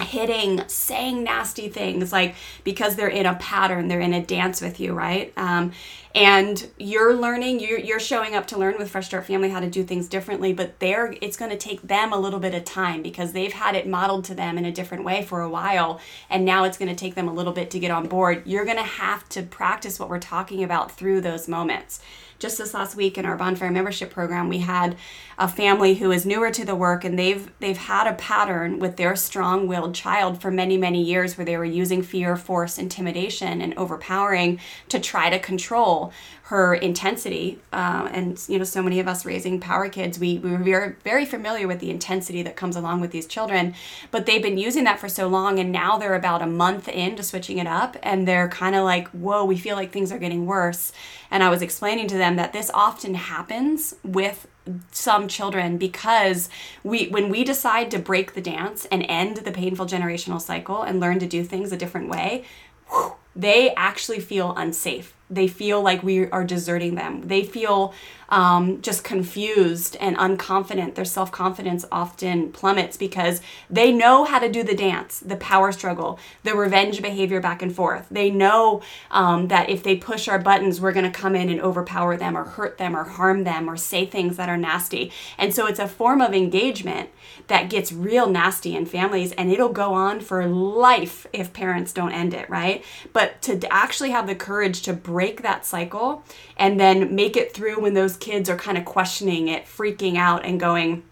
[SPEAKER 1] hitting, saying nasty things, like because they're in a pattern, they're in a dance with you, right? Um, and you're learning, you're, you're showing up to learn with Fresh Start Family how to do things differently, but they're, it's going to take them a little bit of time because they've had it modeled to them in a different way for a while. And now it's going to take them a little bit to get on board. You're going to have to practice what we're talking about through those moments just this last week in our bonfire membership program we had a family who is newer to the work and they've they've had a pattern with their strong-willed child for many many years where they were using fear force intimidation and overpowering to try to control her intensity. Um, and you know so many of us raising power kids we, we very, very familiar with the intensity that comes along with these children but they've been using that for so long and now they're about a month into switching it up and they're kind of like whoa we feel like things are getting worse. And i was explaining to them that this often happens with some children because we when we decide to break the dance and end the painful generational cycle and learn to do things a different way whew, they actually feel unsafe they feel like we are deserting them. They feel um, just confused and unconfident. Their self confidence often plummets because they know how to do the dance, the power struggle, the revenge behavior back and forth. They know um, that if they push our buttons, we're going to come in and overpower them or hurt them or harm them or say things that are nasty. And so it's a form of engagement that gets real nasty in families and it'll go on for life if parents don't end it, right? But to actually have the courage to break that cycle and then make it through when those kids are kind of questioning it, freaking out, and going,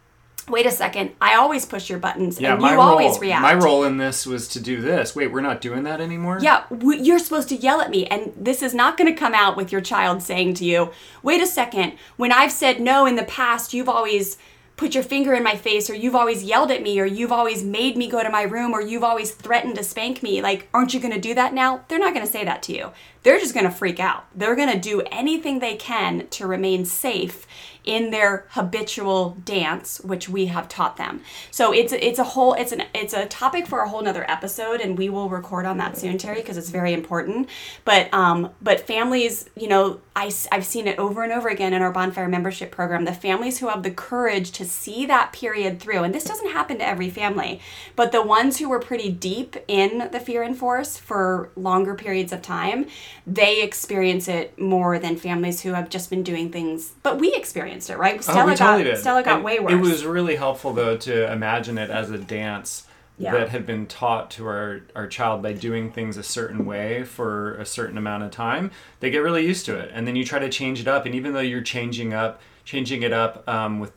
[SPEAKER 1] wait a second, I always push your buttons
[SPEAKER 2] yeah,
[SPEAKER 1] and you
[SPEAKER 2] role,
[SPEAKER 1] always react.
[SPEAKER 2] My role in this was to do this. Wait, we're not doing that anymore?
[SPEAKER 1] Yeah, w- you're supposed to yell at me. And this is not going to come out with your child saying to you, wait a second, when I've said no in the past, you've always put your finger in my face or you've always yelled at me or you've always made me go to my room or you've always threatened to spank me like aren't you going to do that now? They're not going to say that to you they're just going to freak out. They're going to do anything they can to remain safe in their habitual dance which we have taught them. So it's it's a whole it's an it's a topic for a whole nother episode and we will record on that soon terry because it's very important. But um but families you know I, i've seen it over and over again in our bonfire membership program the families who have the courage to see that period through and this doesn't happen to every family but the ones who were pretty deep in the fear and force for longer periods of time they experience it more than families who have just been doing things but we experienced it right stella
[SPEAKER 2] oh, we totally
[SPEAKER 1] got
[SPEAKER 2] did.
[SPEAKER 1] stella got
[SPEAKER 2] And
[SPEAKER 1] way worse
[SPEAKER 2] It was really helpful though to imagine it as a dance
[SPEAKER 1] Yeah.
[SPEAKER 2] that had been taught to our, our child by doing things a certain way for a certain amount of time. They get really used to it, and then you try to change it up. And even though you're changing up, changing it up um, with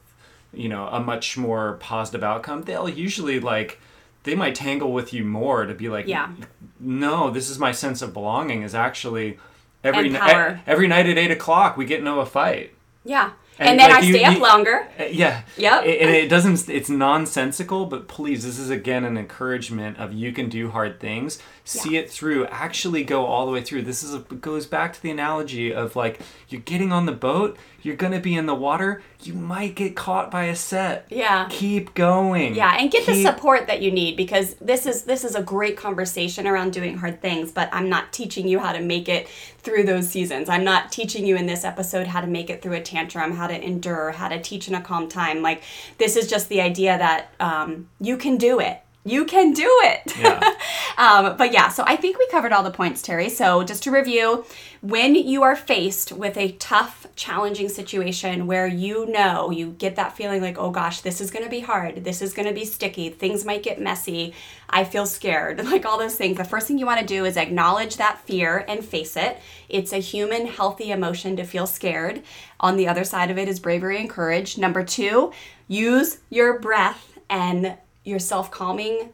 [SPEAKER 2] you know a much more positive outcome, they'll usually like they might tangle with you more to be like,
[SPEAKER 1] Yeah.
[SPEAKER 2] no, this is my sense of belonging is actually every
[SPEAKER 1] And
[SPEAKER 2] ni-
[SPEAKER 1] power.
[SPEAKER 2] every night at eight o'clock we get into a fight.
[SPEAKER 1] yeah
[SPEAKER 2] And,
[SPEAKER 1] and, then
[SPEAKER 2] like,
[SPEAKER 1] i
[SPEAKER 2] you-
[SPEAKER 1] stay up
[SPEAKER 2] you-
[SPEAKER 1] longer
[SPEAKER 2] Uh, Yeah.
[SPEAKER 1] Yep.
[SPEAKER 2] A- And it doesn't, it's nonsensical, but please, this is again an encouragement of you can do hard things. See it through, actually go all the way through. This is a, goes back to the analogy of like, you're getting on the boat, you're going to be in the water, you might get caught by a set.
[SPEAKER 1] Yeah.
[SPEAKER 2] Keep going.
[SPEAKER 1] Yeah, and get the support that you need because this is this is a great conversation around doing hard things, but I'm not teaching you how to make it through those seasons. I'm not teaching you in this episode how to make it through a tantrum, how to endure, how to teach in a calm time. Like this is just the idea that um, you can do it. You can do it.
[SPEAKER 2] Yeah.
[SPEAKER 1] um, but yeah, so I think we covered all the points, Terry. So just to review, when you are faced with a tough, challenging situation where you know you get that feeling like, oh gosh, this is going to be hard, this is going to be sticky, things might get messy, I feel scared, like all those things, the first thing you want to do is acknowledge that fear and face it. It's a human, healthy emotion to feel scared. On the other side of it is bravery and courage. Number two, use your breath and your self calming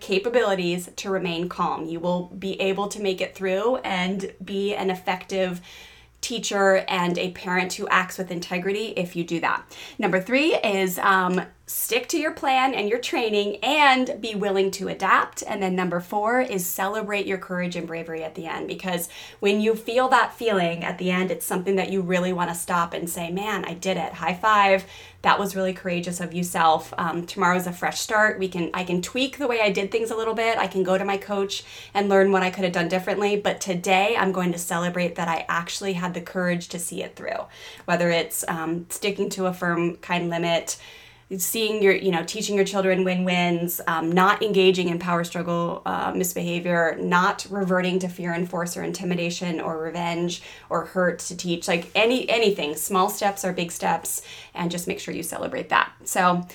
[SPEAKER 1] capabilities to remain calm. You will be able to make it through and be an effective teacher and a parent who acts with integrity if you do that. Number three is um, stick to your plan and your training and be willing to adapt. And then number four is celebrate your courage and bravery at the end because when you feel that feeling at the end, it's something that you really want to stop and say, man, I did it. High five. That was really courageous of you, self. Um, tomorrow's a fresh start. We can I can tweak the way I did things a little bit. I can go to my coach and learn what I could have done differently. But today I'm going to celebrate that I actually had the courage to see it through. Whether it's um, sticking to a firm kind limit, seeing your you know teaching your children win-wins um, not engaging in power struggle uh, misbehavior not reverting to fear and force or intimidation or revenge or hurt to teach like any anything small steps are big steps and just make sure you celebrate that so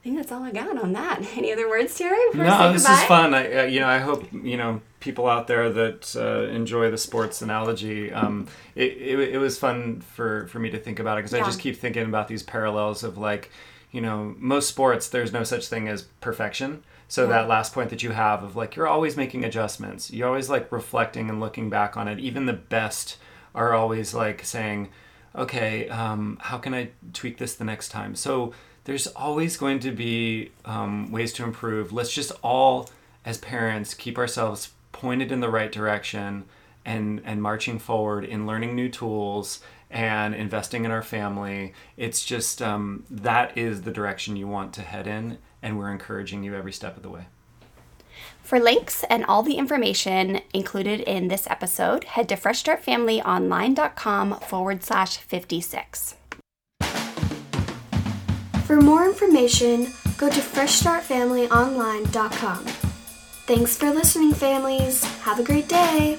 [SPEAKER 1] I think that's all I got on that. Any other words, Terry?
[SPEAKER 2] No, this is fun. I, uh, you know, I hope you know people out there that uh, enjoy the sports analogy. Um, it, it, it, was fun for for me to think about it because yeah. I just keep thinking about these parallels of like you know, most sports, there's no such thing as perfection. So yeah. that last point that you have of like, you're always making adjustments. You're always like reflecting and looking back on it. Even the best are always like saying, okay, um, how can I tweak this the next time? So there's always going to be um, ways to improve. Let's just all, as parents, keep ourselves pointed in the right direction and and marching forward in learning new tools and investing in our family. It's just um, that is the direction you want to head in, and we're encouraging you every step of the way.
[SPEAKER 1] For links and all the information included in this episode, head to freshstartfamilyonline.com forward slash 56.
[SPEAKER 6] For more information, go to freshstartfamilyonline.com. Thanks for listening, families. Have a great day.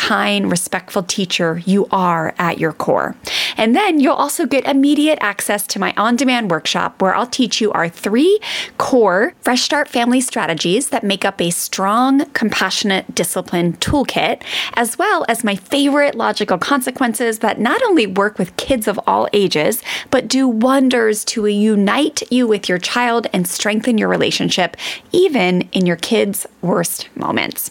[SPEAKER 4] kind, respectful teacher you are at your core. And then you'll also get immediate access to my on demand workshop where I'll teach you our three core Fresh Start family strategies that make up a strong, compassionate discipline toolkit, as well as my favorite logical consequences that not only work with kids of all ages, but do wonders to unite you with your child and strengthen your relationship, even in your kids' worst moments.